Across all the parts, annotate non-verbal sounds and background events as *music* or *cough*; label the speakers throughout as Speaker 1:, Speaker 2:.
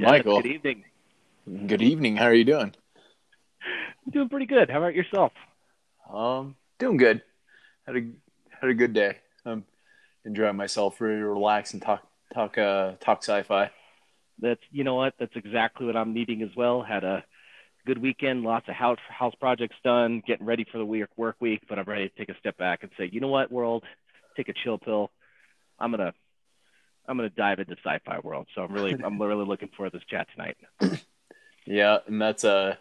Speaker 1: Michael.
Speaker 2: Good evening.
Speaker 1: Good evening. How are you doing?
Speaker 2: I'm doing pretty good. How about yourself?
Speaker 1: Um, doing good. Had a had a good day. I'm enjoying myself. Really relax and talk talk uh talk sci-fi.
Speaker 2: That's you know what? That's exactly what I'm needing as well. Had a good weekend, lots of house house projects done, getting ready for the week work week, but I'm ready to take a step back and say, you know what, world, take a chill pill. I'm gonna I'm gonna dive into sci-fi world. So I'm really I'm really looking forward to this chat tonight. *clears throat*
Speaker 1: Yeah, and that's uh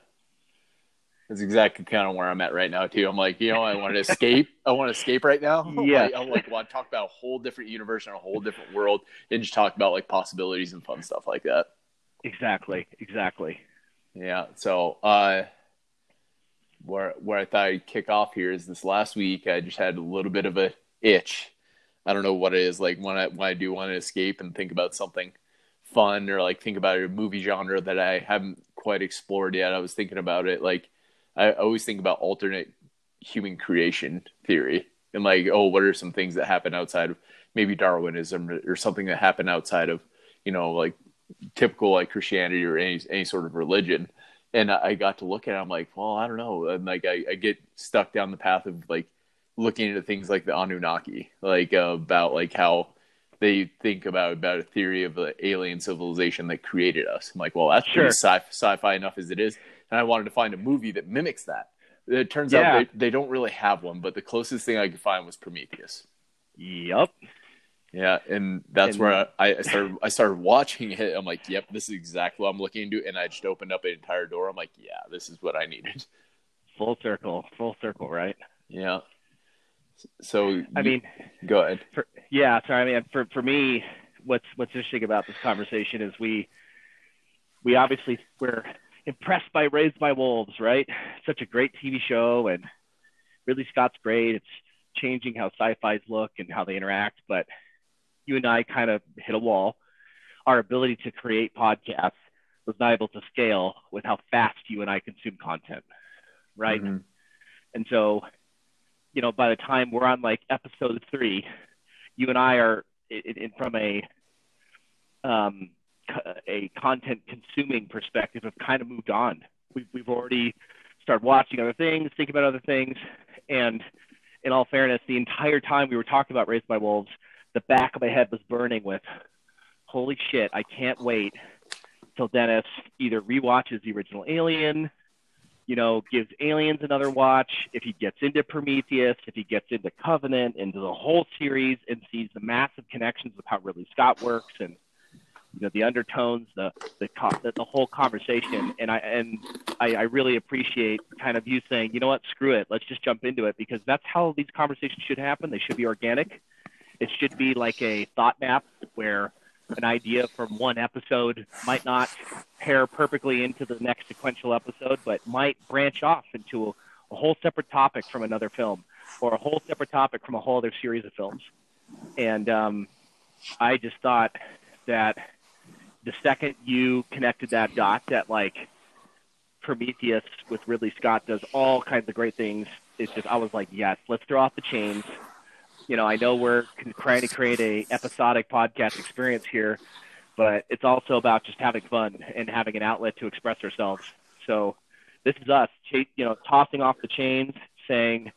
Speaker 1: that's exactly kind of where I'm at right now too. I'm like, you know, I want to escape. I want to escape right now. *laughs*
Speaker 2: Yeah.
Speaker 1: like, I like want to talk about a whole different universe and a whole different world, and just talk about like possibilities and fun stuff like that.
Speaker 2: Exactly, exactly.
Speaker 1: Yeah. So, uh, where where I thought I'd kick off here is this last week. I just had a little bit of a itch. I don't know what it is. Like when I when I do want to escape and think about something fun or like think about a movie genre that I haven't quite explored yet. I was thinking about it. Like I always think about alternate human creation theory and like, oh, what are some things that happen outside of maybe Darwinism or something that happened outside of you know like typical like Christianity or any any sort of religion. And I got to look at it. I'm like, well, I don't know. And like, I, I get stuck down the path of like looking into things like the Anunnaki, like uh, about like how they think about about a theory of the alien civilization that created us. I'm like, well, that's
Speaker 2: Sure.
Speaker 1: pretty sci- sci-fi enough as it is. And I wanted to find a movie that mimics that. It turns
Speaker 2: Yeah.
Speaker 1: out they, they don't really have one, but the closest thing I could find was Prometheus.
Speaker 2: Yep.
Speaker 1: Yeah, and that's
Speaker 2: And-
Speaker 1: where I, I started. I started watching it. I'm like, "Yep, this is exactly what I'm looking into." And I just opened up an entire door. I'm like, "Yeah, this is what I needed."
Speaker 2: Full circle. Full circle, right?
Speaker 1: Yeah. So
Speaker 2: I
Speaker 1: you-
Speaker 2: mean,
Speaker 1: go ahead.
Speaker 2: for, yeah, sorry. I mean, for for me, what's what's interesting about this conversation is we we obviously we're impressed by Raised by Wolves, right? Such a great TV show, and Ridley Scott's great. It's changing how sci-fi's look and how they interact. But you and I kind of hit a wall. Our ability to create podcasts was not able to scale with how fast you and I consume content, right?
Speaker 1: Mhm.
Speaker 2: And so, you know, by the time we're on like episode three, you and I are in, in, from a um, a content consuming perspective have kind of moved on. We've we've already started watching other things, thinking about other things, and in all fairness, the entire time we were talking about Raised by Wolves, the back of my head was burning with, holy shit, I can't wait till Dennis either rewatches the original Alien, you know, gives Aliens another watch, if he gets into Prometheus, if he gets into Covenant, into the whole series, and sees the massive connections with how Ridley Scott works and you know the undertones, the the the, the whole conversation, and I and I, I really appreciate kind of you saying, you know what, screw it, let's just jump into it because that's how these conversations should happen. They should be organic. It should be like a thought map where an idea from one episode might not pair perfectly into the next sequential episode, but might branch off into a, a whole separate topic from another film or a whole separate topic from a whole other series of films. And um, I just thought that the second you connected that dot, that like Prometheus with Ridley Scott does all kinds of great things. It's just I was like, yes, let's throw off the chains. You know, I know we're trying to create a episodic podcast experience here, but it's also about just having fun and having an outlet to express ourselves. So this is us, you know, tossing off the chains, saying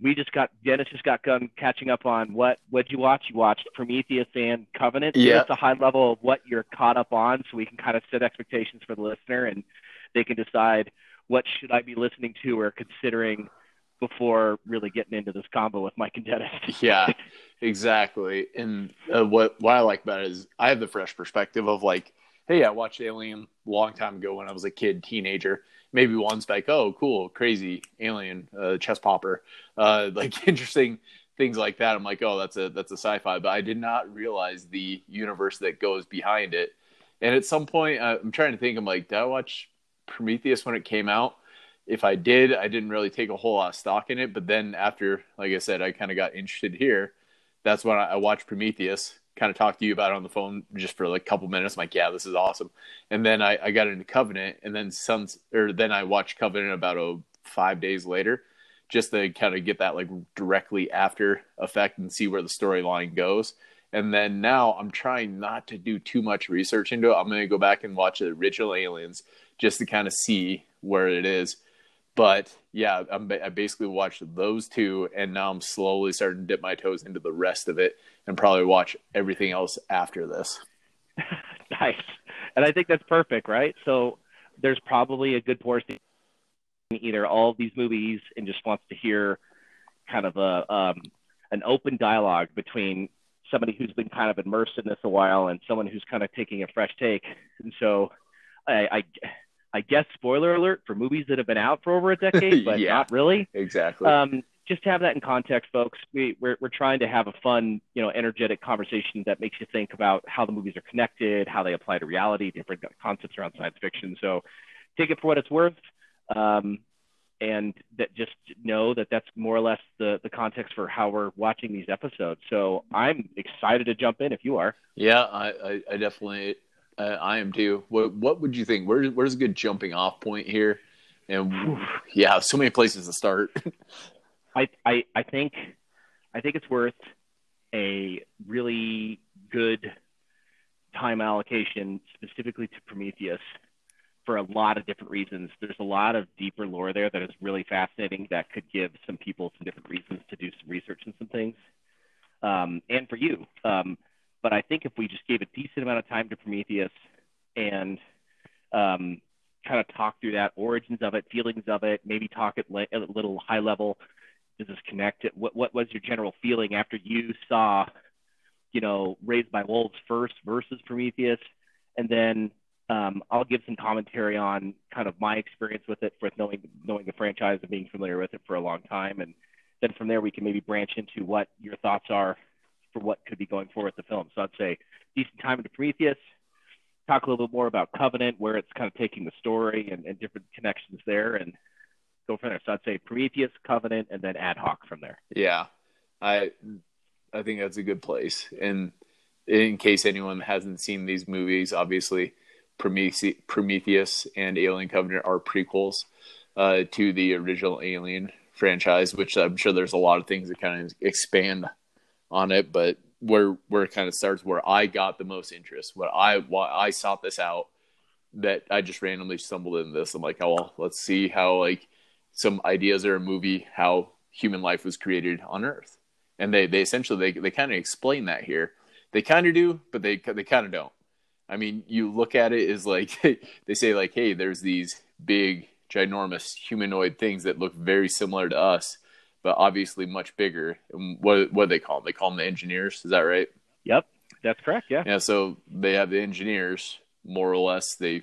Speaker 2: we just got Dennis just got done catching up on what what'd you watch? You watched Prometheus and Covenant.
Speaker 1: Yeah.
Speaker 2: us a high level of what you're caught up on, so we can kind of set expectations for the listener, and they can decide what should I be listening to or considering before really getting into this combo with Mike and Dennis. *laughs*
Speaker 1: Yeah, exactly. And uh, what what I like about it is I have the fresh perspective of like, hey, I watched Alien a long time ago when I was a kid, teenager. Maybe once like, oh, cool, crazy Alien, uh, chest popper, uh, *laughs* like interesting things like that. I'm like, oh, that's a that's a sci-fi, but I did not realize the universe that goes behind it. And at some point, uh, I'm trying to think. I'm like, did I watch Prometheus when it came out? If I did, I didn't really take a whole lot of stock in it. But then after, like I said, I kind of got interested here. That's when I, watched Prometheus. Kind of talked to you about it on the phone just for like a couple minutes. I'm like, yeah, this is awesome. And then I, I got into Covenant, and then some, or then I watched Covenant about oh, five days later, just to kind of get that like directly after effect and see where the storyline goes. And then now I'm trying not to do too much research into it. I'm going to go back and watch the original Aliens just to kind of see where it is. But yeah, I'm, I basically watched those two, and now I'm slowly starting to dip my toes into the rest of it, and probably watch everything else after this. *laughs*
Speaker 2: nice, and I think that's perfect, right? So there's probably a good portion either all of these movies and just wants to hear kind of a um, an open dialogue between somebody who's been kind of immersed in this a while and someone who's kind of taking a fresh take. And so I, I, I guess spoiler alert for movies that have been out for over a *laughs* decade, but
Speaker 1: Yeah.
Speaker 2: not really.
Speaker 1: Exactly.
Speaker 2: Um, just to have that in context, folks. We, we're, we're trying to have a fun, you know, energetic conversation that makes you think about how the movies are connected, how they apply to reality, different concepts around science fiction. So take it for what it's worth. Um, and that just know that that's more or less the, the context for how we're watching these episodes. So I'm excited to jump in if you are.
Speaker 1: yeah, I, I, I definitely, uh, I am too. What, what would you think? Where, where's a good jumping off point here? And *sighs* yeah, so many places to start. *laughs*
Speaker 2: I, I, I think I think it's worth a really good time allocation specifically to Prometheus for a lot of different reasons. There's a lot of deeper lore there that is really fascinating that could give some people some different reasons to do some research and some things. Um, and for you. Um, but I think if we just gave a decent amount of time to Prometheus and um, kind of talk through that origins of it, feelings of it, maybe talk at, le- a little high level. Does this connect? What what was your general feeling after you saw, you know, Raised by Wolves first versus Prometheus, and then um, I'll give some commentary on kind of my experience with it, with knowing knowing the franchise and being familiar with it for a long time, and then from there we can maybe branch into what your thoughts are for what could be going forward with the film. So I'd say decent time into Prometheus, talk a little bit more about Covenant, where it's kind of taking the story and, and different connections there, and go from there. So I'd say Prometheus, Covenant, and then Ad Hoc from there.
Speaker 1: Yeah, I I think that's a good place. And in case anyone hasn't seen these movies, obviously Prometheus and Alien Covenant are prequels uh, to the original Alien franchise, which I'm sure there's a lot of things that kind of expand on it. But where where it kind of starts, where I got the most interest, what I why I sought this out, that I just randomly stumbled into this. I'm like, oh well, let's see how like some ideas are a movie how human life was created on Earth, and they they essentially they they kind of explain that here. They kind of do, but they they kind of don't. I mean, you look at it as like *laughs* they say like, hey, there's these big, ginormous humanoid things that look very similar to us, but obviously much bigger. And what what do they call them? They call them the engineers. Is that right?
Speaker 2: Yep, that's correct. Yeah.
Speaker 1: Yeah. So they have the engineers, more or less. They,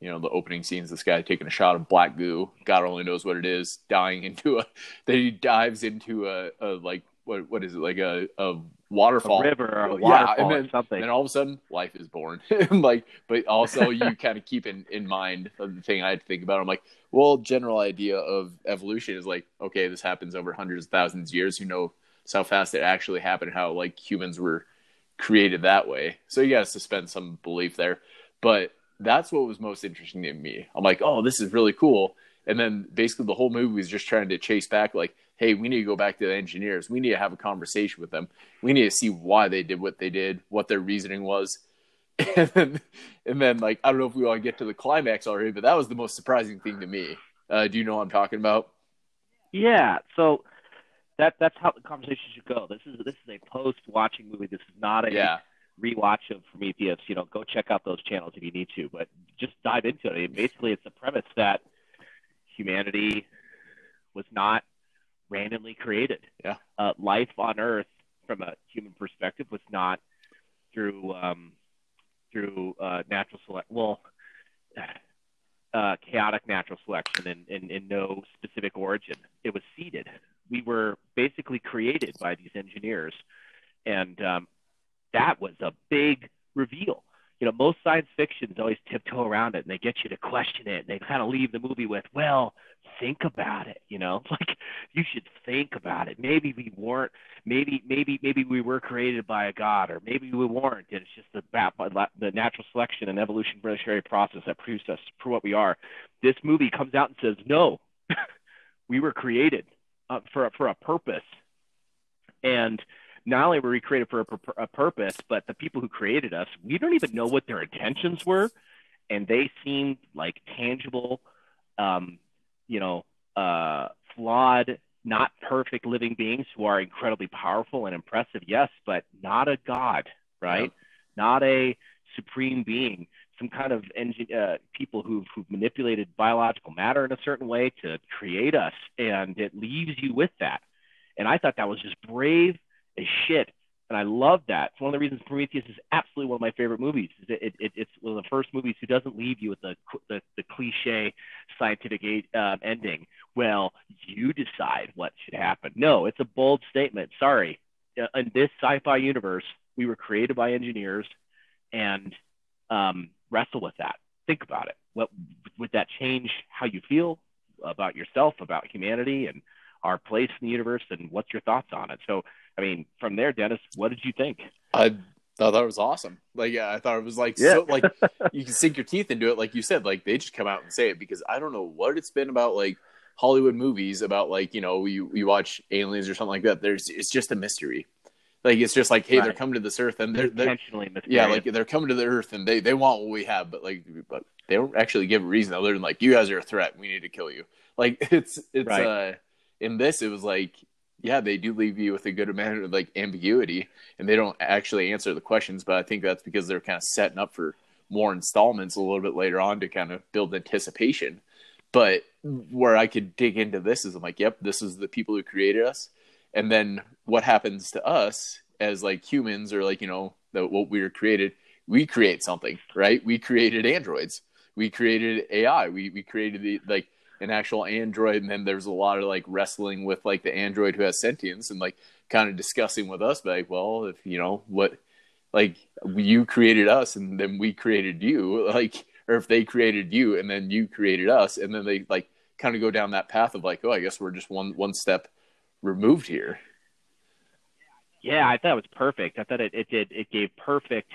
Speaker 1: you know, the opening scenes. This guy taking a shot of black goo. God only knows what it is. Dying *laughs* into a. Then he dives into a, a like what what is it like a a waterfall.
Speaker 2: A river or a
Speaker 1: Yeah,
Speaker 2: waterfall
Speaker 1: and then,
Speaker 2: something.
Speaker 1: then all of a sudden life is born. *laughs* Like but also you *laughs* kind of keep in, in mind the thing i had to think about. I'm like well general idea of evolution is like okay this happens over hundreds of thousands of years. You know how fast it actually happened how like humans were created that way. So you got to suspend some belief there. But that's what was most interesting to me. I'm like oh this is really cool. And then basically the whole movie was just trying to chase back like hey we need to go back to the engineers we need to have a conversation with them we need to see why they did what they did what their reasoning was *laughs* and then, and then like i don't know if we want to get to the climax already but that was the most surprising thing to me uh, do you know what i'm talking about
Speaker 2: Yeah, so that that's how the conversation should go. This is this is a post watching movie. This is not a
Speaker 1: yeah
Speaker 2: rewatch of Prometheus. You know, go check out those channels if you need to, but just dive into it. I mean, basically, it's the premise that humanity was not randomly created.
Speaker 1: Yeah.
Speaker 2: Uh, life on Earth, from a human perspective, was not through um, through uh, natural select. Well. Uh, chaotic natural selection and, and, and no specific origin. It was seeded. We were basically created by these engineers, and um, that was a big reveal. You know, most science fictions always tiptoe around it and they get you to question it. And they kind of leave the movie with, well, think about it. You know, *laughs* like you should think about it. Maybe we weren't. Maybe, maybe, maybe we were created by a god, or maybe we weren't. And it's just the the natural selection and evolution, evolutionary process that produced us for what we are. This movie comes out and says, no, *laughs* we were created uh, for for a purpose, and not only were we created for a, a purpose, but the people who created us, we don't even know what their intentions were, and they seemed like tangible, um, you know, uh, flawed, not perfect living beings who are incredibly powerful and impressive, yes, but not a god, right? Not a supreme being, some kind of engine, uh, people who've, who've manipulated biological matter in a certain way to create us, and it leaves you with that. And I thought that was just brave as shit. And I love that. It's one of the reasons Prometheus is absolutely one of my favorite movies. It, it, it's one of the first movies who doesn't leave you with the, the, the cliche scientific uh, ending. Well, you decide what should happen. No, it's a bold statement. Sorry. Uh, in this sci fi universe, we were created by engineers and um, wrestle with that. Think about it. What would that change how you feel about yourself, about humanity, and our place in the universe? And what's your thoughts on it? So, I mean, from there, Dennis, what did you think?
Speaker 1: I thought that was awesome. Like, yeah, I thought it was like yeah. so like *laughs* you can sink your teeth into it, like you said. Like they just come out and say it because I don't know what it's been about. Like Hollywood movies about like you know you you watch aliens or something like that. There's it's just a mystery. Like it's just like, hey, right. they're coming to this earth and they're, they're intentionally yeah, like they're coming to the earth and they they want what we have, but like, but they don't actually give a reason other than like, you guys are a threat, we need to kill you. Like *laughs* it's it's right. uh in this it was like, yeah, they do leave you with a good amount of like ambiguity and they don't actually answer the questions, but I think that's because they're kind of setting up for more installments a little bit later on to kind of build anticipation. But where I could dig into this is I'm like, yep, this is the people who created us. And then what happens to us as like humans or like you know the, what we were created we create something right? We created androids. We created ai we, we created the like an actual android and then there's a lot of like wrestling with like the android who has sentience and like kind of discussing with us like well if you know what like you created us and then we created you *laughs* like or if they created you and then you created us and then they like kind of go down that path of like oh i guess we're just one one step removed here.
Speaker 2: Yeah, I thought it was perfect. I thought it, it did it gave perfect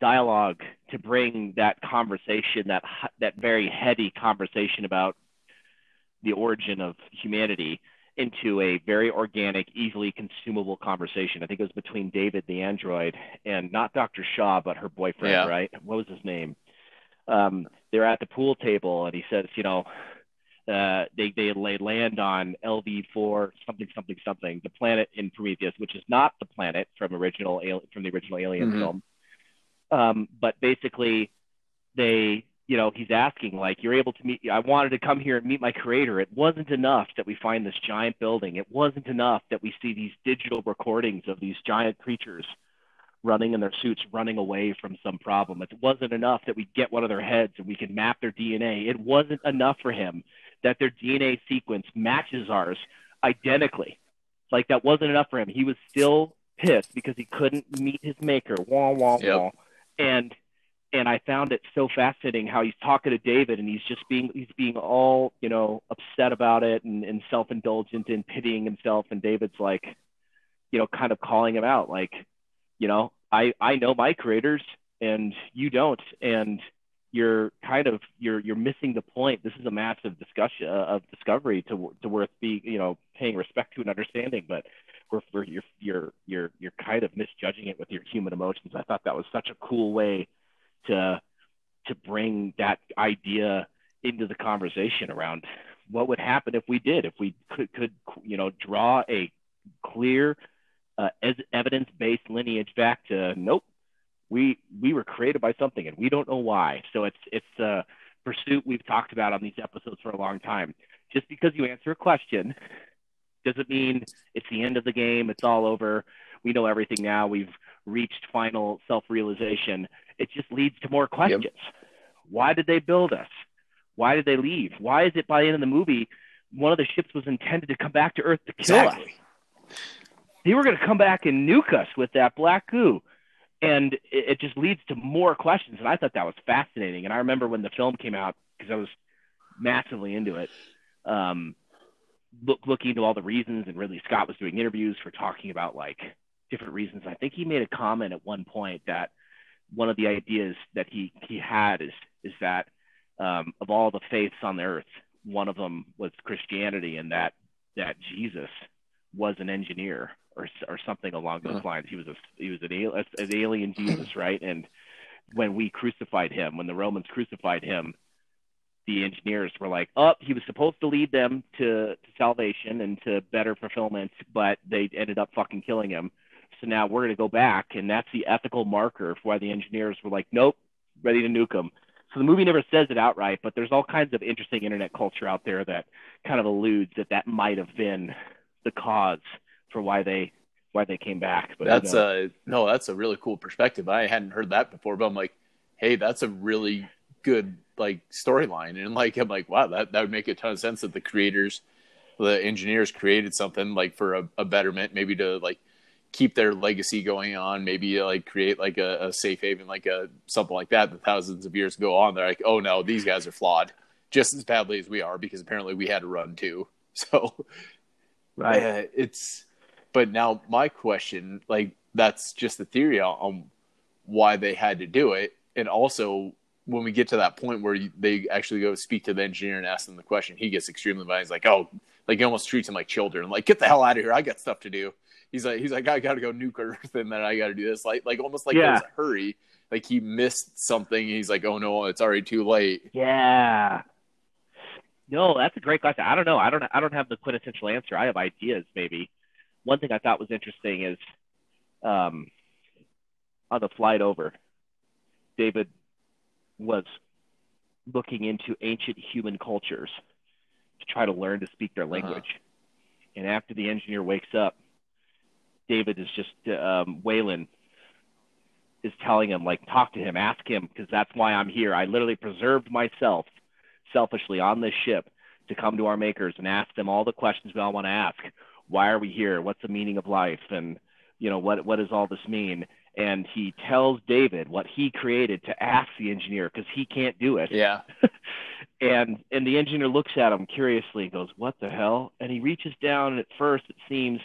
Speaker 2: dialogue to bring that conversation, that that very heady conversation about the origin of humanity into a very organic, easily consumable conversation. I think it was between David the android and not Dr. Shaw, but her boyfriend, yeah. right? What was his name? Um, they're at the pool table and he says, you know, uh, they they lay land on LV4 something something something, the planet in Prometheus, which is not the planet from original from the original Alien mm-hmm. film. Um, but basically, they you know he's asking like you're able to meet i wanted to come here and meet my creator it wasn't enough that we find this giant building it wasn't enough that we see these digital recordings of these giant creatures running in their suits running away from some problem it wasn't enough that we get one of their heads and we can map their dna it wasn't enough for him that their DNA sequence matches ours identically. Like that wasn't enough for him. He was still pissed because he couldn't meet his maker. Wah wah yep. wah. And and I found it so fascinating how he's talking to David and he's just being he's being all you know upset about it and, and self indulgent and pitying himself and David's like you know kind of calling him out like you know I I know my creators and you don't and you're kind of you're you're missing the point. This is a massive discussion uh, of discovery to to worth be you know paying respect to and understanding, but we're, we're you're you're you're you're kind of misjudging it with your human emotions. I thought that was such a cool way to to bring that idea into the conversation around what would happen if we did if we could could you know draw a clear uh, evidence based lineage back to nope we we were created by something and we don't know why. So it's it's a pursuit we've talked about on these episodes for a long time. Just because you answer a question doesn't mean it's the end of the game. It's all over. We know everything now. We've reached final self-realization. It just leads to more questions. Yep. Why did they build us? Why did they leave? Why is it by the end of the movie one of the ships was intended to come back to Earth to kill exactly. us? They were going to come back and nuke us with that black goo and it, it just leads to more questions. And I thought that was fascinating. And I remember when the film came out because I was massively into it. Um, look, looking into all the reasons, and Ridley Scott was doing interviews for talking about like different reasons. I think he made a comment at one point that one of the ideas that he he had is is that um, of all the faiths on the earth, one of them was Christianity, and that that Jesus was an engineer or or something along those lines. He was a he was an, an alien Jesus, *clears throat* right? And when we crucified him, when the Romans crucified him, the engineers were like, "Oh, he was supposed to lead them to, to salvation and to better fulfillment, but they ended up fucking killing him." So now we're going to go back, and that's the ethical marker for why the engineers were like, "Nope, ready to nuke them. So the movie never says it outright, but there's all kinds of interesting internet culture out there that kind of alludes that that might have been the cause for why they why they came back.
Speaker 1: But that's you know. a no, that's a really cool perspective. I hadn't heard that before, but I'm like, hey, that's a really good like storyline, and like I'm like, wow, that that would make a ton of sense that the creators, the engineers created something like for a, a betterment, maybe to like keep their legacy going on, maybe like create like a, a safe haven, like a something like that. The thousands of years go on, they're like, oh no, these guys are flawed just as badly as we are because apparently we had to run too. *laughs* So, right, uh, it's. But now my question, like that's just the theory on why they had to do it, and also when we get to that point where they actually go speak to the engineer and ask them the question, he gets extremely violent. He's like, "Oh, like he almost treats them like children. Like, get the hell out of here! I got stuff to do." He's like, he's like, I got to go nuke Earth, and then I got to do this. Like, like almost like yeah. there's a hurry. Like he missed something. He's like, "Oh no, it's already too late."
Speaker 2: Yeah. No, that's a great question. I don't know. I don't. I don't have the quintessential answer. I have ideas. Maybe one thing I thought was interesting is, um, on the flight over, David was looking into ancient human cultures to try to learn to speak their uh-huh. language. Uh-huh. And after the engineer wakes up, David is just um, Weyland is telling him like talk to him, ask him because that's why I'm here. I literally preserved myself selfishly on this ship to come to our makers and ask them all the questions we all want to ask. Why are we here? What's the meaning of life? And you know what what does all this mean? And he tells David what he created to ask the engineer because he can't do it.
Speaker 1: Yeah. *laughs*
Speaker 2: and and the engineer looks at him curiously and goes, "What the hell?" And he reaches down and at first it seems,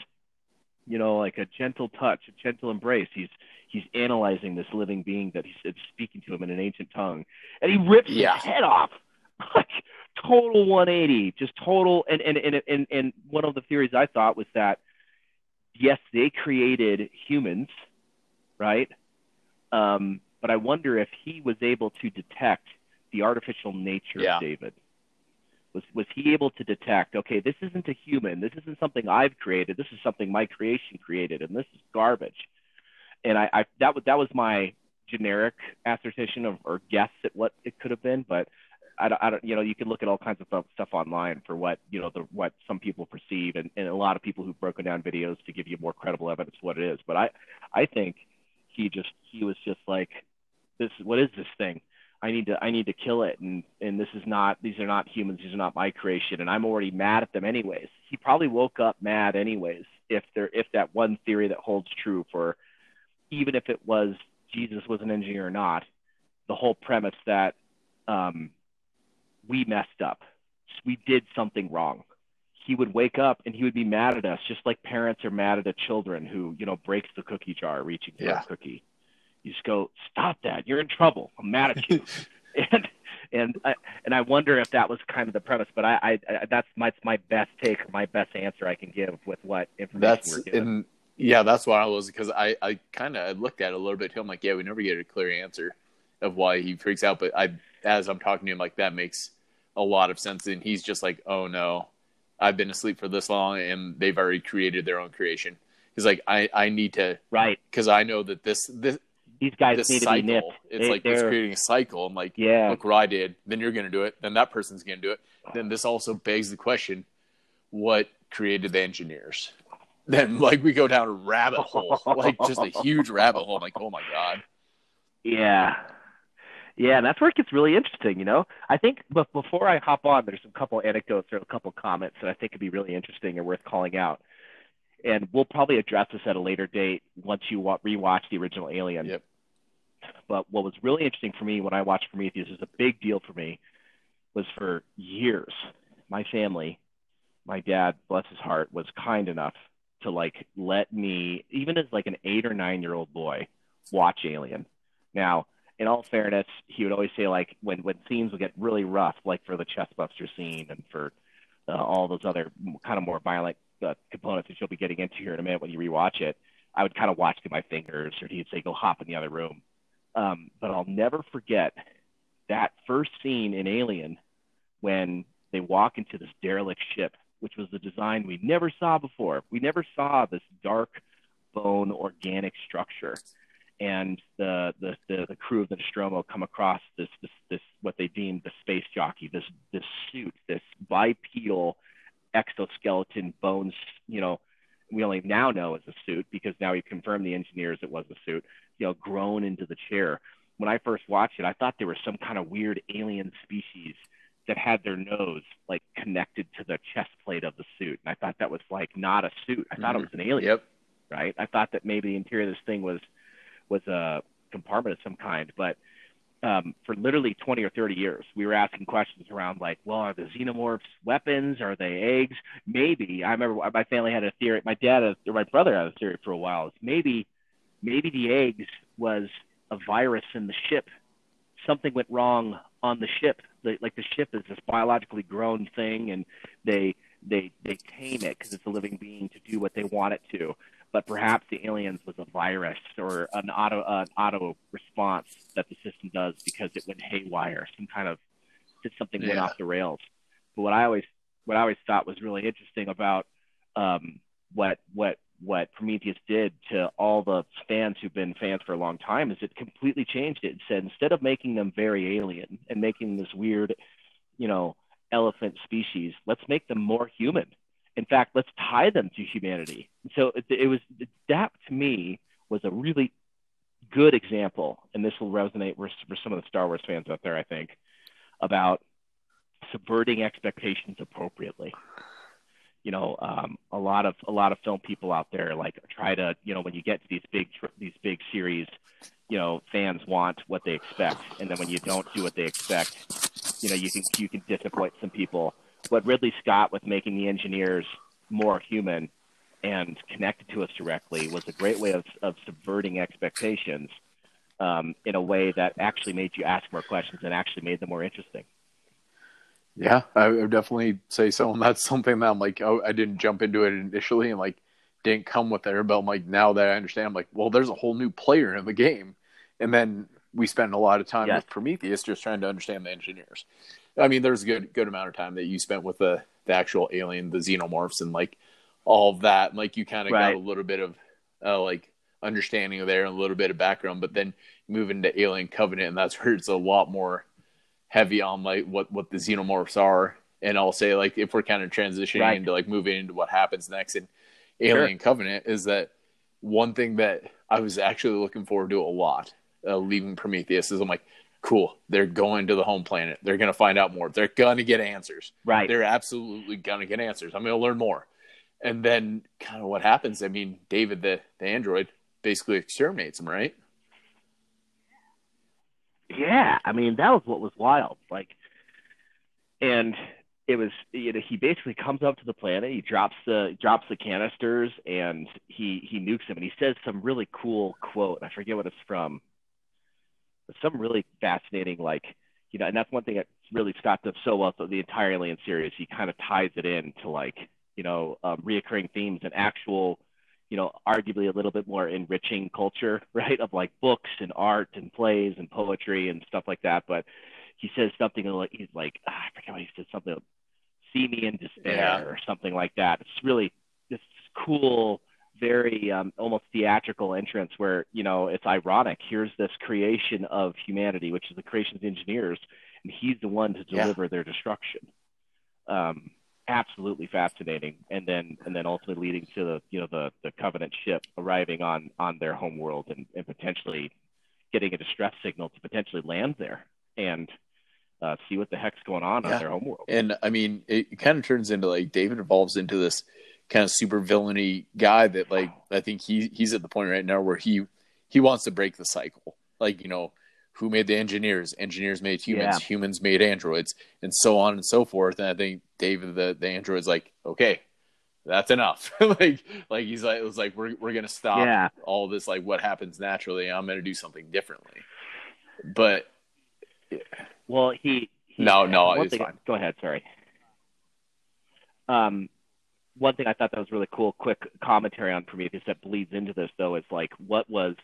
Speaker 2: you know, like a gentle touch, a gentle embrace. He's he's analyzing this living being that he's speaking to him in an ancient tongue, and he rips yeah. his head off *laughs* like total 180, just total. And, and, and, and, and one of the theories I thought was that, yes, they created humans, right? Um, but I wonder if he was able to detect the artificial nature yeah. of David. Was, was he able to detect, okay, this isn't a human. This isn't something I've created. This is something my creation created, and this is garbage. And I, I that was that was my generic assertion of or guess at what it could have been, but I don't, I don't, you know, you can look at all kinds of stuff online for what, you know, the, what some people perceive and, and a lot of people who've broken down videos to give you more credible evidence what it is. But I, I think he just, he was just like, this, what is this thing? I need to, I need to kill it. And, and this is not, these are not humans. These are not my creation. And I'm already mad at them anyways. He probably woke up mad anyways. If there, if that one theory that holds true for, even if it was Jesus was an engineer or not, the whole premise that, um, we messed up. We did something wrong. He would wake up and he would be mad at us, just like parents are mad at a children who, you know, breaks the cookie jar reaching for yeah. a cookie. You just go, stop that. You're in trouble. I'm mad at you. *laughs* and and I, and I wonder if that was kind of the premise. But I, I, I that's my my best take, my best answer I can give with what information
Speaker 1: that's,
Speaker 2: we're given.
Speaker 1: Yeah, that's why I was because I I kind of looked at it a little bit too. I'm like, yeah, we never get a clear answer of why he freaks out. But I, as I'm talking to him, like that makes a lot of sense. And he's just like, oh no, I've been asleep for this long, and they've already created their own creation. He's like, I I need to
Speaker 2: right
Speaker 1: because I know that this this
Speaker 2: these guys this need cycle, to be nipped.
Speaker 1: It's they, like it's creating a cycle. I'm like, yeah, look what I did. Then you're gonna do it. Then that person's gonna do it. Then this also begs the question, what created the engineers? *laughs* Then like we go down a rabbit hole, like just a huge rabbit hole. I'm like, oh my god.
Speaker 2: Yeah, yeah, and that's where it gets really interesting, you know. I think but before I hop on, there's a couple anecdotes or a couple comments that I think could be really interesting and worth calling out. And we'll probably address this at a later date once you rewatch the original Alien.
Speaker 1: Yep.
Speaker 2: But what was really interesting for me when I watched Prometheus is a big deal for me was for years my family, my dad, bless his heart, was kind enough to like let me even as like an 8 or 9 year old boy watch Alien. Now, in all fairness, he would always say like when when scenes would get really rough, like for the chestbuster scene and for uh, all those other kind of more violent uh, components that you'll be getting into here in a minute when you rewatch it, I would kind of watch through my fingers, or he'd say, "Go hop in the other room." Um, but I'll never forget that first scene in Alien when they walk into this derelict ship, which was a design we never saw before. We never saw this dark bone organic structure. And the, the, the, the crew of the Nostromo come across this, this, this, what they deemed the space jockey, this, this suit, this bipedal exoskeleton bones, you know, we only now know is a suit because now we confirmed the engineers it was a suit, you know, grown into the chair. When I first watched it, I thought there was some kind of weird alien species that had their nose like connected to the chest plate of the suit. And I thought that was like not a suit. I thought mm-hmm. it was an alien.
Speaker 1: Yep.
Speaker 2: Right. I thought that maybe the interior of this thing was was a compartment of some kind, but um, for literally 20 or 30 years, we were asking questions around like, well, are the xenomorphs weapons? Are they eggs? Maybe. I remember my family had a theory. My dad or my brother had a theory for a while. It's maybe, maybe the eggs was a virus in the ship. Something went wrong on the ship. The, like the ship is this biologically grown thing, and they they they tame it because it's a living being to do what they want it to but perhaps the aliens was a virus or an auto uh, auto response that the system does because it went haywire, some kind of did something yeah. went off the rails. But what I always what I always thought was really interesting about um, what what what Prometheus did to all the fans who've been fans for a long time is it completely changed it. It said instead of making them very alien and making this weird, you know, elephant species, let's make them more human fact, let's tie them to humanity. So it, it was that to me was a really good example, and this will resonate for some of the Star Wars fans out there, I think, about subverting expectations appropriately. You know, um, a lot of a lot of film people out there like try to, you know, when you get to these big these big series, you know, fans want what they expect, and then when you don't do what they expect, you know, you can you can disappoint some people what Ridley Scott with making the engineers more human and connected to us directly was a great way of, of subverting expectations um, in a way that actually made you ask more questions and actually made them more interesting.
Speaker 1: Yeah, I would definitely say so. And that's something that I'm like, oh, I didn't jump into it initially and like didn't come with there, but I'm like, now that I understand, I'm like, well, there's a whole new player in the game. And then we spend a lot of time yes. with Prometheus just trying to understand the engineers. I mean, there's a good good amount of time that you spent with the the actual alien, the xenomorphs, and like all of that. Like you kind of right. got a little bit of uh, like understanding there and a little bit of background, but then move into Alien Covenant, and that's *laughs* where it's a lot more heavy on like what what the xenomorphs are. And I'll say like if we're kind of transitioning right. into like moving into what happens next in Alien sure. Covenant is that one thing that I was actually looking forward to a lot uh, leaving Prometheus is I'm like cool. They're going to the home planet. They're going to find out more. They're going to get answers.
Speaker 2: Right.
Speaker 1: They're absolutely going to get answers. I'm going to learn more. And then kind of what happens, I mean, David, the, the android, basically exterminates him, right?
Speaker 2: Yeah. I mean, that was what was wild. Like, and it was, you know, he basically comes up to the planet, he drops the, drops the canisters and he, he nukes him and he says some really cool quote. I forget what it's from some really fascinating, like, you know, and that's one thing that Ridley Scott does so well. So the entire Alien series, he kind of ties it in to like, you know, um, reoccurring themes and actual, you know, arguably a little bit more enriching culture, *laughs* right? Of like books and art and plays and poetry and stuff like that. But he says something like, he's like, ah, I forget what he said, something, like see me in despair yeah. or something like that. It's really this cool, very um, almost theatrical entrance where you know it's ironic. Here's this creation of humanity, which is the creation of the engineers, and he's the one to deliver yeah. their destruction. Um, absolutely fascinating, and then and then ultimately leading to the you know the the Covenant ship arriving on on their home world and, and potentially getting a distress signal to potentially land there and uh, see what the heck's going on yeah. on their home world.
Speaker 1: And I mean, it kind of turns into like David evolves into this kind of super villainy guy that like I think he he's at the point right now where he he wants to break the cycle. Like, you know, who made the engineers? Engineers made humans, yeah. humans made androids, and so on and so forth. And I think David the, the android's like, okay, that's enough. *laughs* like like he's like it was like we're we're gonna stop yeah. all this like what happens naturally. I'm gonna do something differently. But
Speaker 2: well he, he
Speaker 1: No, no, it's
Speaker 2: thing,
Speaker 1: fine.
Speaker 2: Go ahead, sorry. Um one thing I thought that was really cool, quick commentary on Prometheus that bleeds into this though is like what was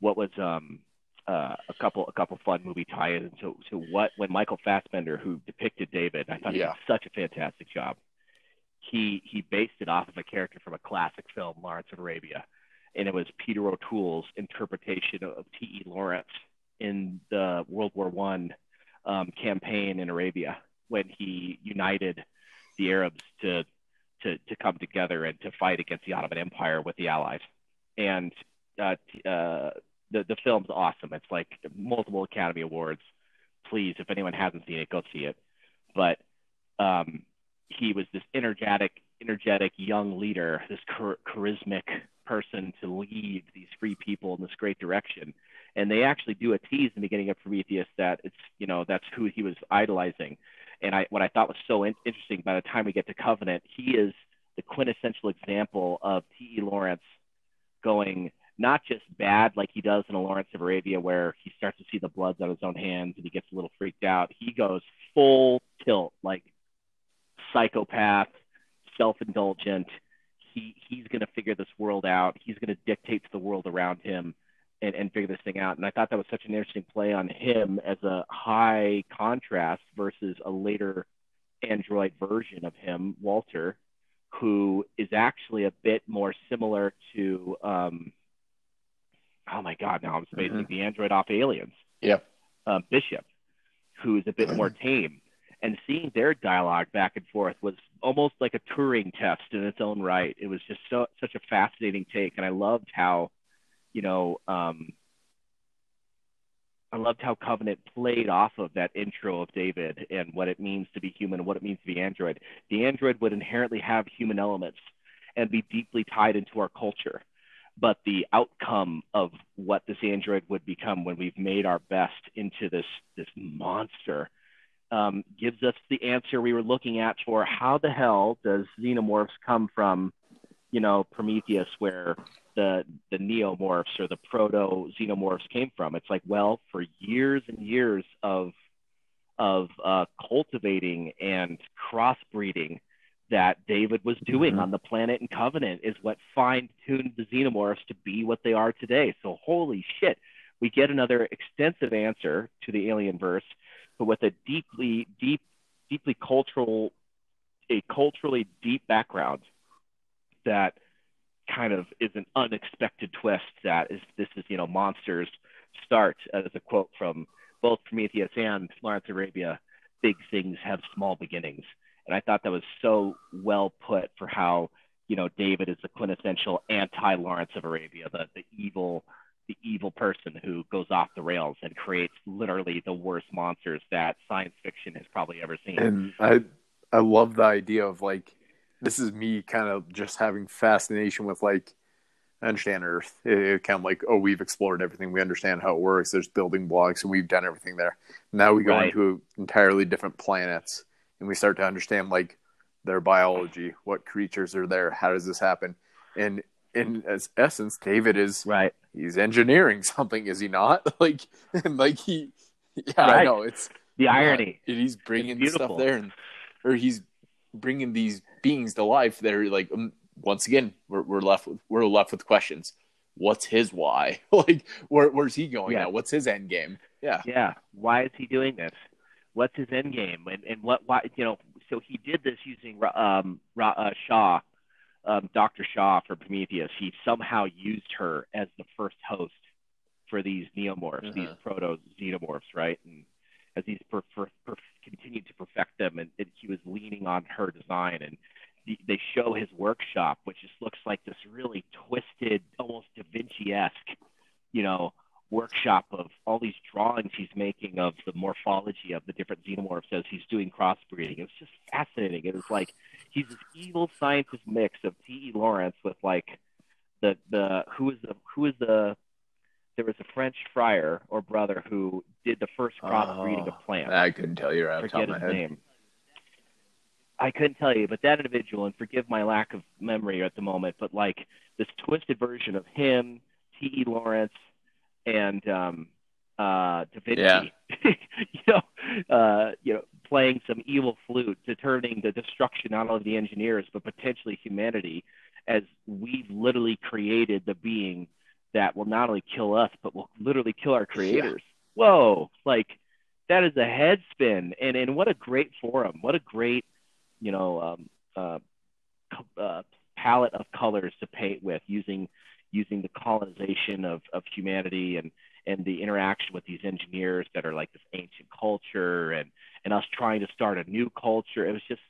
Speaker 2: what was um uh, a couple a couple fun movie tie-ins to, to what when Michael Fassbender who depicted David I thought yeah. he did such a fantastic job. He he based it off of a character from a classic film Lawrence of Arabia, and it was Peter O'Toole's interpretation of T. E. Lawrence in the World War One um, campaign in Arabia when he united the Arabs to to to come together and to fight against the Ottoman Empire with the Allies. And uh, uh, the the film's awesome. It's like multiple Academy Awards. Please, if anyone hasn't seen it, go see it. But um, he was this energetic, energetic young leader, this char- charismatic person to lead these free people in this great direction. And they actually do a tease in the beginning of Prometheus that it's you know that's who he was idolizing. And I what I thought was so in- interesting by the time we get to Covenant, he is the quintessential example of T.E. Lawrence going not just bad like he does in a Lawrence of Arabia where he starts to see the bloods on his own hands and he gets a little freaked out. He goes full tilt, like psychopath, self-indulgent. He he's going to figure this world out. He's going to dictate to the world around him and, and figure this thing out. And I thought that was such an interesting play on him as a high contrast versus a later android version of him, Walter, who is actually a bit more similar to um, oh my god, now I'm spacing mm-hmm. the android off aliens.
Speaker 1: Yeah.
Speaker 2: Um, Bishop, who's a bit more *clears throat* tame. And seeing their dialogue back and forth was almost like a Turing test in its own right. It was just so such a fascinating take, and I loved how, you know, um, I loved how Covenant played off of that intro of David and what it means to be human and what it means to be android. The android would inherently have human elements and be deeply tied into our culture but the outcome of what this android would become when we've made our best into this this monster um, gives us the answer we were looking at for how the hell does xenomorphs come from you know prometheus where the the neomorphs or the proto xenomorphs came from it's like well for years and years of of uh, cultivating and crossbreeding that David was doing mm-hmm. on the planet in Covenant is what fine tuned the xenomorphs to be what they are today. So, holy shit, we get another extensive answer to the alien verse, but with a deeply, deep, deeply cultural, a culturally deep background that kind of is an unexpected twist that is this is you know monsters start as a quote from both Prometheus and Lawrence of Arabia big things have small beginnings and I thought that was so well put for how you know David is the quintessential anti Lawrence of Arabia, the the evil the evil person who goes off the rails and creates literally the worst monsters that science fiction has probably ever seen.
Speaker 1: And I I love the idea of like this is me kind of just having fascination with like I understand Earth. It, it kind of like, oh, we've explored everything. We understand how it works. There's building blocks, and we've done everything there. Now we go right. into entirely different planets and we start to understand like their biology, what creatures are there, how does this happen, and in as essence, David is
Speaker 2: right.
Speaker 1: He's engineering *laughs* something, is he not? *laughs* like, like he, yeah, right. I know it's
Speaker 2: the irony.
Speaker 1: He's bringing stuff there, and or he's bringing these beings to life. They're like, um, once again, we're we're left with we're left with questions. What's his why? *laughs* like, where, where's he going yeah. now? What's his end game? Yeah,
Speaker 2: yeah. Why is he doing this? what's his end game and, and what why you know so he did this using um, uh, Shaw, um, Dr. Shaw for Prometheus. He somehow used her as the first host for these neomorphs, uh-huh. these proto xenomorphs, right? And as he's per, per, per, continued to perfect them, and, and he was leaning on her design, and the, they show his workshop, which just looks like this really twisted, almost Da Vinci-esque, you know, workshop of all these drawings he's making of the morphology of the different xenomorphs as he's doing crossbreeding. It's just fascinating. It was like he's this evil scientist mix of T. E. Lawrence with like the the who is the who is the there was a French friar or brother who did the first crossbreeding oh, of plants.
Speaker 1: I couldn't tell you right off top of my head. Name.
Speaker 2: I couldn't tell you, but that individual, and forgive my lack of memory at the moment, but like this twisted version of him, T. E. Lawrence, and um, uh, Da Vinci. Yeah. *laughs* you know, uh, you know, playing some evil flute, determining the destruction not only of the engineers but potentially humanity, as we've literally created the being that will not only kill us but will literally kill our creators. Yeah. Whoa! Like that is a head spin, and and what a great forum! What a great you know um, uh, uh, palette of colors to paint with using using the colonization of, of humanity and and the interaction with these engineers that are like this ancient culture and and us trying to start a new culture. It was just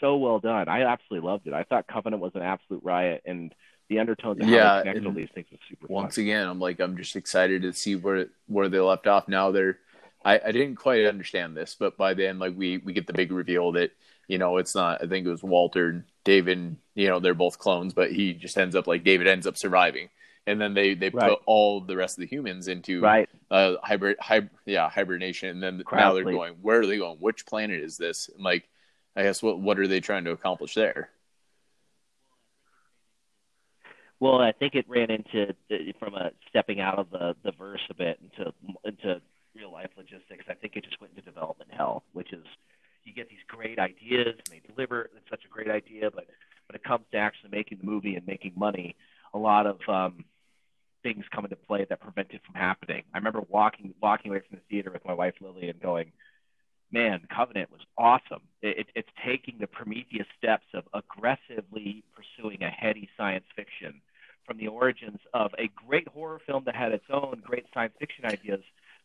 Speaker 2: so well done. I absolutely loved it. I thought Covenant was an absolute riot and the undertones of yeah, how all these things was super
Speaker 1: once
Speaker 2: fun.
Speaker 1: again, I'm like I'm just excited to see where where they left off. Now they're I, I didn't quite understand this, but by then like we we get the big reveal that you know it's not I think it was Walter and David, you know, they're both clones, but he just ends up like David ends up surviving and then they they right. put all the rest of the humans into
Speaker 2: right
Speaker 1: uh hybrid hybrid yeah hibernation and then now they're going where are they going which planet is this and like i guess what what are they trying to accomplish there
Speaker 2: well i think it ran into from a stepping out of the the verse a bit into into real life logistics i think it just went into development hell which is you get these great ideas and they deliver it's such a great idea but when it comes to actually making the movie and making money a lot of um, things come into play that prevent it from happening. I remember walking walking away from the theater with my wife Lily and going, "Man, Covenant was awesome. It, it's taking the Prometheus steps of aggressively pursuing a heady science fiction from the origins of a great horror film that had its own great science fiction ideas,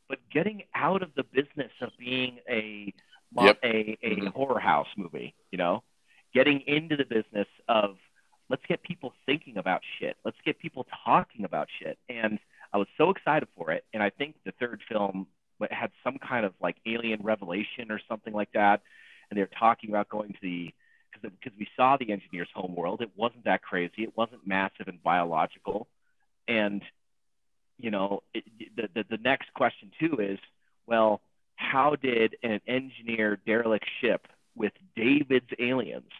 Speaker 2: but getting out of the business of being a yep. a, a mm-hmm. horror house movie. You know, getting into the business of let's get people thinking about shit. Let's get people talking about shit. And I was so excited for it. And I think the third film had some kind of like alien revelation or something like that. And they're talking about going to the because we saw the engineer's homeworld. It wasn't that crazy. It wasn't massive and biological. And you know, it, the, the the next question too is, well, how did an engineer derelict ship with David's aliens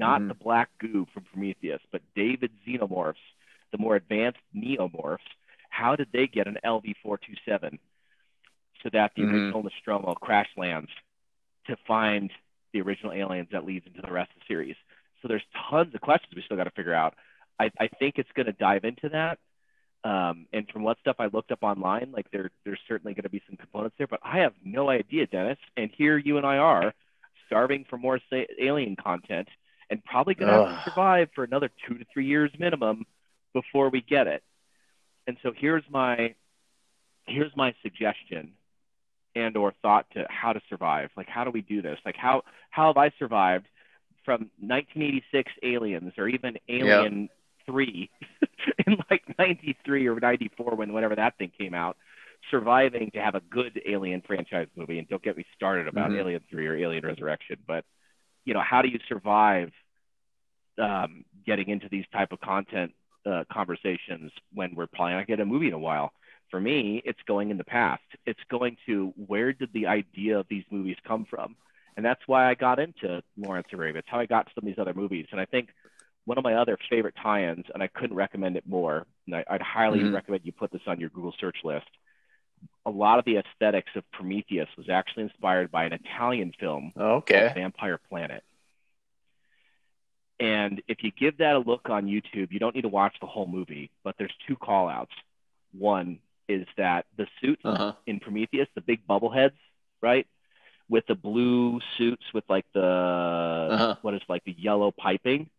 Speaker 2: not mm-hmm. the black goo from Prometheus, but David xenomorphs, the more advanced neomorphs. How did they get an LV-427 so that the mm-hmm. original Nostromo crash lands to find the original aliens that leads into the rest of the series? So there's tons of questions we still got to figure out. I, I think it's going to dive into that. Um, and from what stuff I looked up online, like there, there's certainly going to be some components there, but I have no idea, Dennis. And here you and I are starving for more alien content and probably going to have to survive for another two to three years minimum before we get it. And so here's my here's my suggestion and or thought to how to survive. Like how do we do this? Like how how have I survived from 1986 Aliens or even Alien. 3 *laughs* *laughs* in like 93 or 94 when whenever that thing came out surviving to have a good alien franchise movie and don't get me started about mm-hmm. alien 3 or alien resurrection but you know, how do you survive um, getting into these type of content uh, conversations when we're probably not getting a movie in a while? For me, it's going in the past. It's going to where did the idea of these movies come from? And that's why I got into Lawrence of Arabia. It's how I got to some of these other movies. And I think one of my other favorite tie-ins, and I couldn't recommend it more, and I, would highly mm-hmm. recommend you put this on your Google search list. A lot of the aesthetics of Prometheus was actually inspired by an Italian film
Speaker 1: okay.
Speaker 2: Vampire Planet. And if you give that a look on YouTube, you don't need to watch the whole movie, but there's two call outs. One is that the suits uh-huh. in Prometheus, the big bubble heads, right? With the blue suits with like the uh-huh. what is like the yellow piping,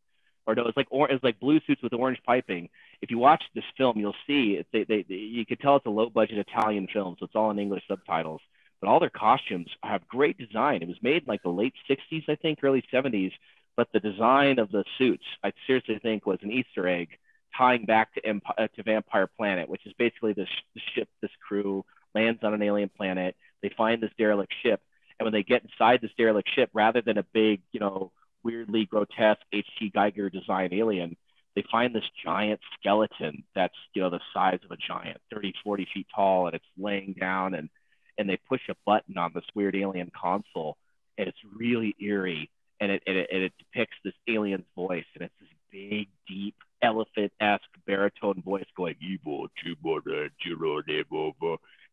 Speaker 2: or no, it's like or it's like blue suits with orange piping. If you watch this film, you'll see they, they, they you can tell it's a low budget Italian film, so it's all in English subtitles. But all their costumes have great design. It was made in like the late '60s, I think, early '70s, but the design of the suits, I seriously think, was an Easter egg tying back to Empire, uh, to Vampire Planet, which is basically this ship, this crew lands on an alien planet. They find this derelict ship, and when they get inside this derelict ship, rather than a big, you know, weirdly grotesque H.G. Giger design alien, they find this giant skeleton that's, you know, the size of a giant, 30, 40 feet tall, and it's laying down, and and they push a button on this weird alien console, and it's really eerie and it, and it, and it depicts this alien's voice, and it's this big, deep, elephant-esque baritone voice going "Evil,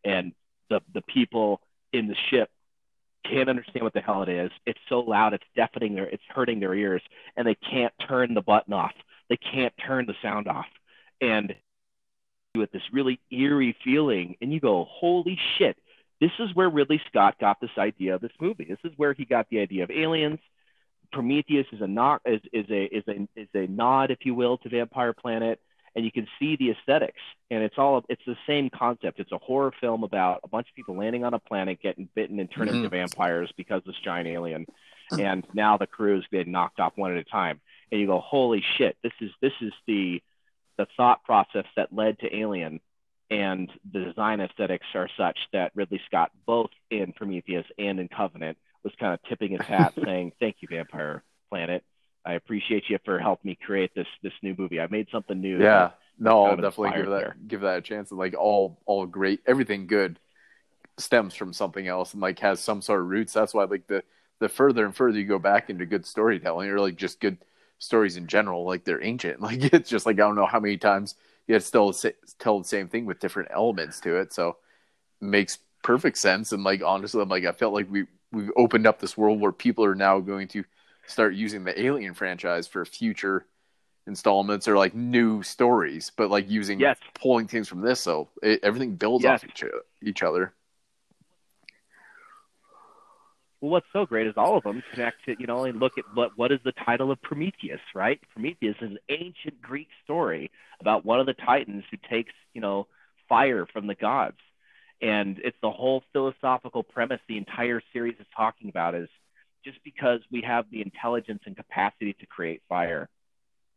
Speaker 2: and the the people in the ship can't understand what the hell it is. It's so loud, it's deafening their, it's hurting their ears, and they can't turn the button off. They can't turn the sound off, and with this really eerie feeling, and you go, holy shit! This is where Ridley Scott got this idea of this movie. This is where he got the idea of aliens. Prometheus is a knock is, is a is a is a nod, if you will, to Vampire Planet and you can see the aesthetics. And it's all it's the same concept. It's a horror film about a bunch of people landing on a planet getting bitten and turning mm-hmm. into vampires because this giant alien. And now the crew's is getting knocked off one at a time. And you go holy shit this is this is the the thought process that led to alien. And the design aesthetics are such that ridley scott both in prometheus and in covenant was kind of tipping his hat *laughs* saying thank you vampire planet I appreciate you for helping me create this this new movie. I made something new.
Speaker 1: Yeah, no, I'll definitely give that there. give that a chance. And like all all great, everything good stems from something else and like has some sort of roots. That's why like the the further and further you go back into good storytelling or like just good stories in general, like they're ancient. *laughs* Like it's just like I don't know how many times you have still tell the same thing with different elements to it. So it makes perfect sense. And like honestly, I'm like I felt like we we've opened up this world where people are now going to start using the Alien franchise for future installments or like new stories, but like using
Speaker 2: yes.
Speaker 1: pulling things from this, so it, everything builds yes. off each, each other.
Speaker 2: Well, what's so great is all of them connect to you know and look at what what is the title of Prometheus, right? Prometheus is an ancient Greek story about one of the titans who takes you know fire from the gods, and it's the whole philosophical premise the entire series is talking about is just because we have the intelligence and capacity to create fire,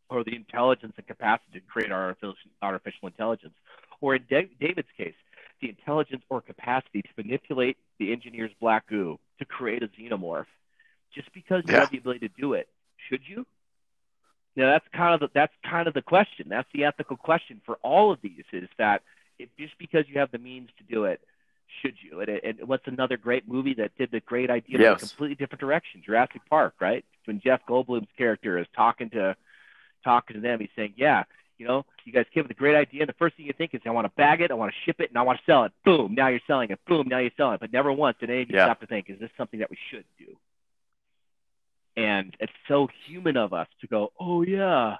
Speaker 2: or the intelligence and capacity to create artificial, artificial intelligence, or in David's case, the intelligence or capacity to manipulate the engineer's black goo to create a xenomorph. Just because you yeah. have the ability to do it, should you? Now that's kind of the, that's kind of the question. That's the ethical question for all of these is that if, just because you have the means to do it, should you? And, and what's another great movie that did the great idea yes. in a completely different direction? Jurassic Park, right? When Jeff Goldblum's character is talking to talking to them, he's saying, "Yeah, you know, you guys came with a great idea. And the first thing you think is, I want to bag it, I want to ship it, and I want to sell it. Boom! Now you're selling it. Boom! Now you're selling it. But never once did any of you yeah. stop to think, is this something that we should do? And it's so human of us to go, oh yeah,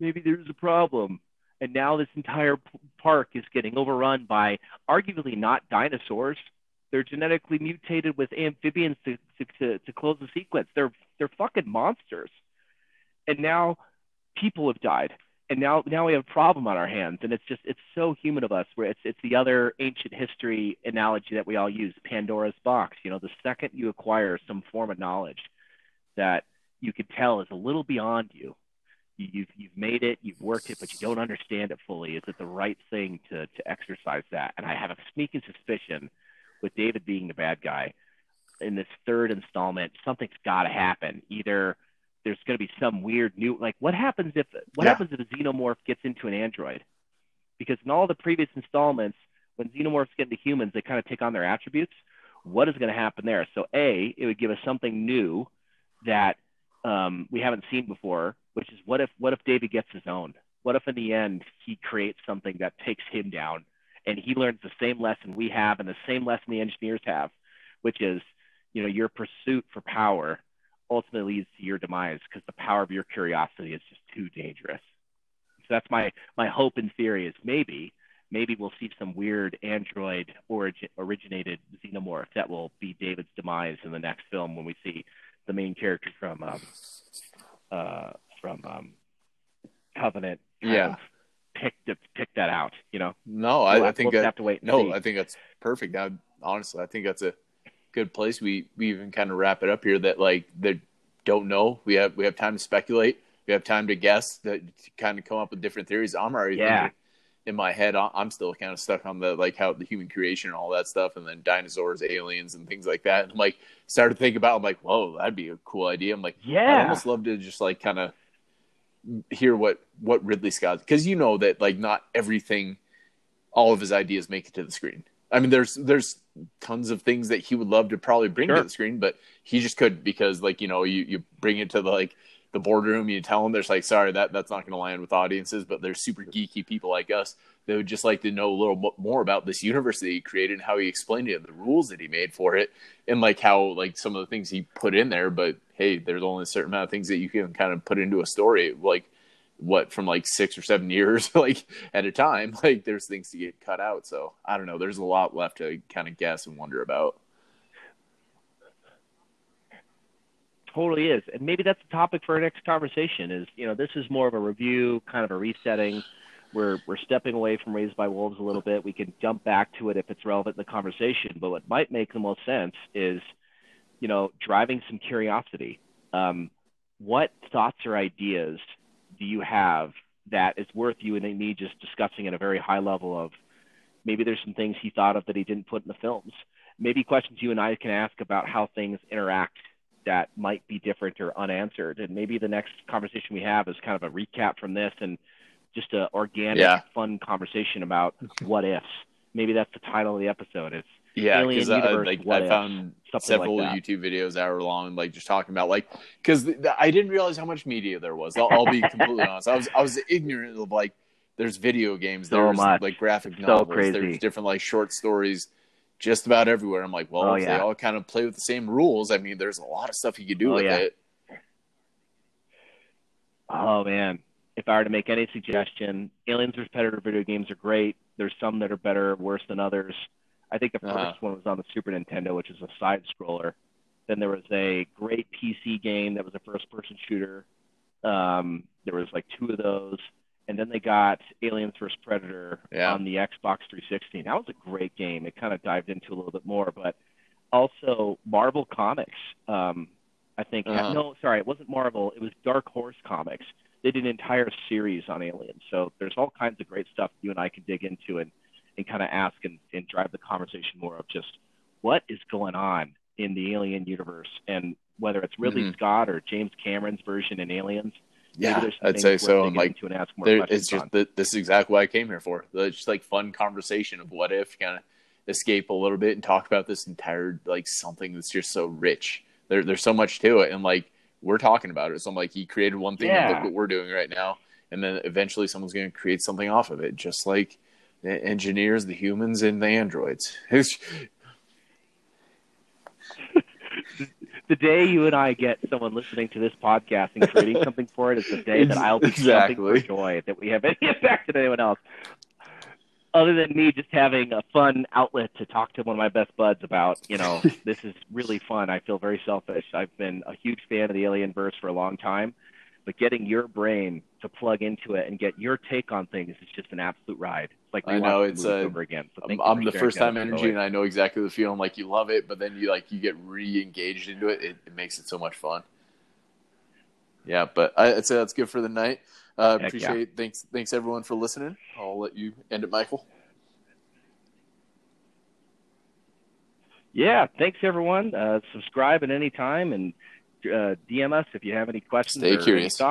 Speaker 2: maybe there's a problem and now this entire park is getting overrun by arguably not dinosaurs. They're genetically mutated with amphibians to, to, to, close the sequence. They're they're fucking monsters. And now people have died. And now now we have a problem on our hands. And it's just it's so human of us where it's it's the other ancient history analogy that we all use, Pandora's box. You know, the second you acquire some form of knowledge that you could tell is a little beyond you, you've you've made it, you've worked it, but you don't understand it fully. Is it the right thing to to exercise that? And I have a sneaking suspicion, with David being the bad guy, in this third installment, something's got to happen. Either there's going to be some weird new like what happens if what yeah. happens if a xenomorph gets into an android? Because in all the previous installments, when xenomorphs get into humans, they kind of take on their attributes. What is going to happen there? So a, it would give us something new that um, we haven't seen before which is what if what if David gets his own? What if in the end he creates something that takes him down and he learns the same lesson we have and the same lesson the engineers have, which is, you know, your pursuit for power ultimately leads to your demise because the power of your curiosity is just too dangerous. So that's my my hope and theory is maybe maybe we'll see some weird android origin, originated xenomorph that will be David's demise in the next film when we see the main character from um, uh, from um, Covenant.
Speaker 1: Yeah.
Speaker 2: Pick to pick that out. You know.
Speaker 1: No, I,
Speaker 2: we'll
Speaker 1: I think
Speaker 2: we'll
Speaker 1: that,
Speaker 2: have to wait.
Speaker 1: no,
Speaker 2: see.
Speaker 1: I think that's perfect. I, honestly, I think that's a good place. We we even kind of wrap it up here that like that don't know. We have we have time to speculate. We have time to guess that to kind of come up with different theories. I'm already
Speaker 2: yeah.
Speaker 1: in my head. I'm still kind of stuck on the like how the human creation and all that stuff, and then dinosaurs, aliens, and things like that. And I'm like started to think about. I'm like, whoa, that'd be a cool idea. I'm like,
Speaker 2: yeah,
Speaker 1: I'd almost love to just like kind of hear what what Ridley Scott because you know that like not everything, all of his ideas make it to the screen. I mean, there's there's tons of things that he would love to probably bring sure. to the screen, but he just couldn't because like you know you you bring it to the like the boardroom, you tell them there's like sorry that that's not going to land with audiences, but there's super geeky people like us they would just like to know a little more about this universe that he created and how he explained it, and the rules that he made for it, and like how like some of the things he put in there. But hey, there's only a certain amount of things that you can kind of put into a story. Like what from like six or seven *laughs* years like at a time *laughs* like there's things to get cut out so i don't know there's a lot left to kind of guess and wonder about
Speaker 2: totally is and maybe that's a topic for our next conversation is you know this is more of a review kind of a resetting we're we're stepping away from raised by wolves a little bit. We can jump back to it if it's relevant in the conversation but what might make the most sense is you know driving some curiosity. Um, what thoughts or ideas do you have that is worth you and me just discussing at a very high level of maybe there's some things he thought of that he didn't put in the films. Maybe questions you and i can ask about how things interact that might be different or unanswered. And maybe the next conversation we have is kind of a recap from this and just a organic yeah. fun conversation about what ifs maybe that's the title of the episode it's
Speaker 1: yeah, because uh, I, like, I found several like YouTube videos that were long, like just talking about like because I didn't realize how much media there was. I'll, I'll be completely honest. I was I was ignorant of like there's video games, there's like graphic novels, so there's different like short stories, just about everywhere. I'm like, well, oh, yeah. they all kind of play with the same rules. I mean, there's a lot of stuff you could do oh, with yeah. it.
Speaker 2: Oh man, if I were to make any suggestion, Aliens vs Predator video games are great. There's some that are better, or worse than others. I think the 1st uh-huh. one was on the Super Nintendo, which is a side scroller. Then there was a great PC game that was a first person shooter. Um, there was like two of those. And then they got Aliens vs Predator yeah. on the Xbox 360. That was a great game. It kind of dived into a little bit more, but also Marvel Comics. Um, I think uh-huh. no, sorry, it wasn't Marvel. It was Dark Horse Comics. They did an entire series on aliens. So there's all kinds of great stuff you and I can dig into and and kind of ask and, and drive the conversation more of just what is going on in the alien universe and whether it's Ridley mm-hmm. Scott or James Cameron's version in Aliens.
Speaker 1: Yeah, I'd say so. I'm like, there, it's just the, this is exactly what I came here for. It's just like fun conversation of what if, kind of escape a little bit and talk about this entire like something that's just so rich. There, there's so much to it, and like we're talking about it. So I'm like, he created one thing, yeah. look what we're doing right now, and then eventually someone's going to create something off of it, just like the engineers, the humans, and the androids. *laughs*
Speaker 2: the day you and I get someone listening to this podcast and creating something for it is the day that I'll be exactly. for joy that we have any effect on anyone else. Other than me just having a fun outlet to talk to one of my best buds about, you know, *laughs* this is really fun. I feel very selfish. I've been a huge fan of the Alien verse for a long time but getting your brain to plug into it and get your take on things is just an absolute ride. It's like
Speaker 1: I know it's uh, over again. So I'm, I'm the first time energy, and I know exactly the feeling. Like you love it, but then you like you get re-engaged into it. It, it makes it so much fun. Yeah, but I, would say that's good for the night. Uh, appreciate yeah. thanks thanks everyone for listening. I'll let you end it, Michael.
Speaker 2: Yeah, thanks everyone. Uh, subscribe at any time and uh, DM us if you have any questions.
Speaker 1: Stay curious.
Speaker 2: Any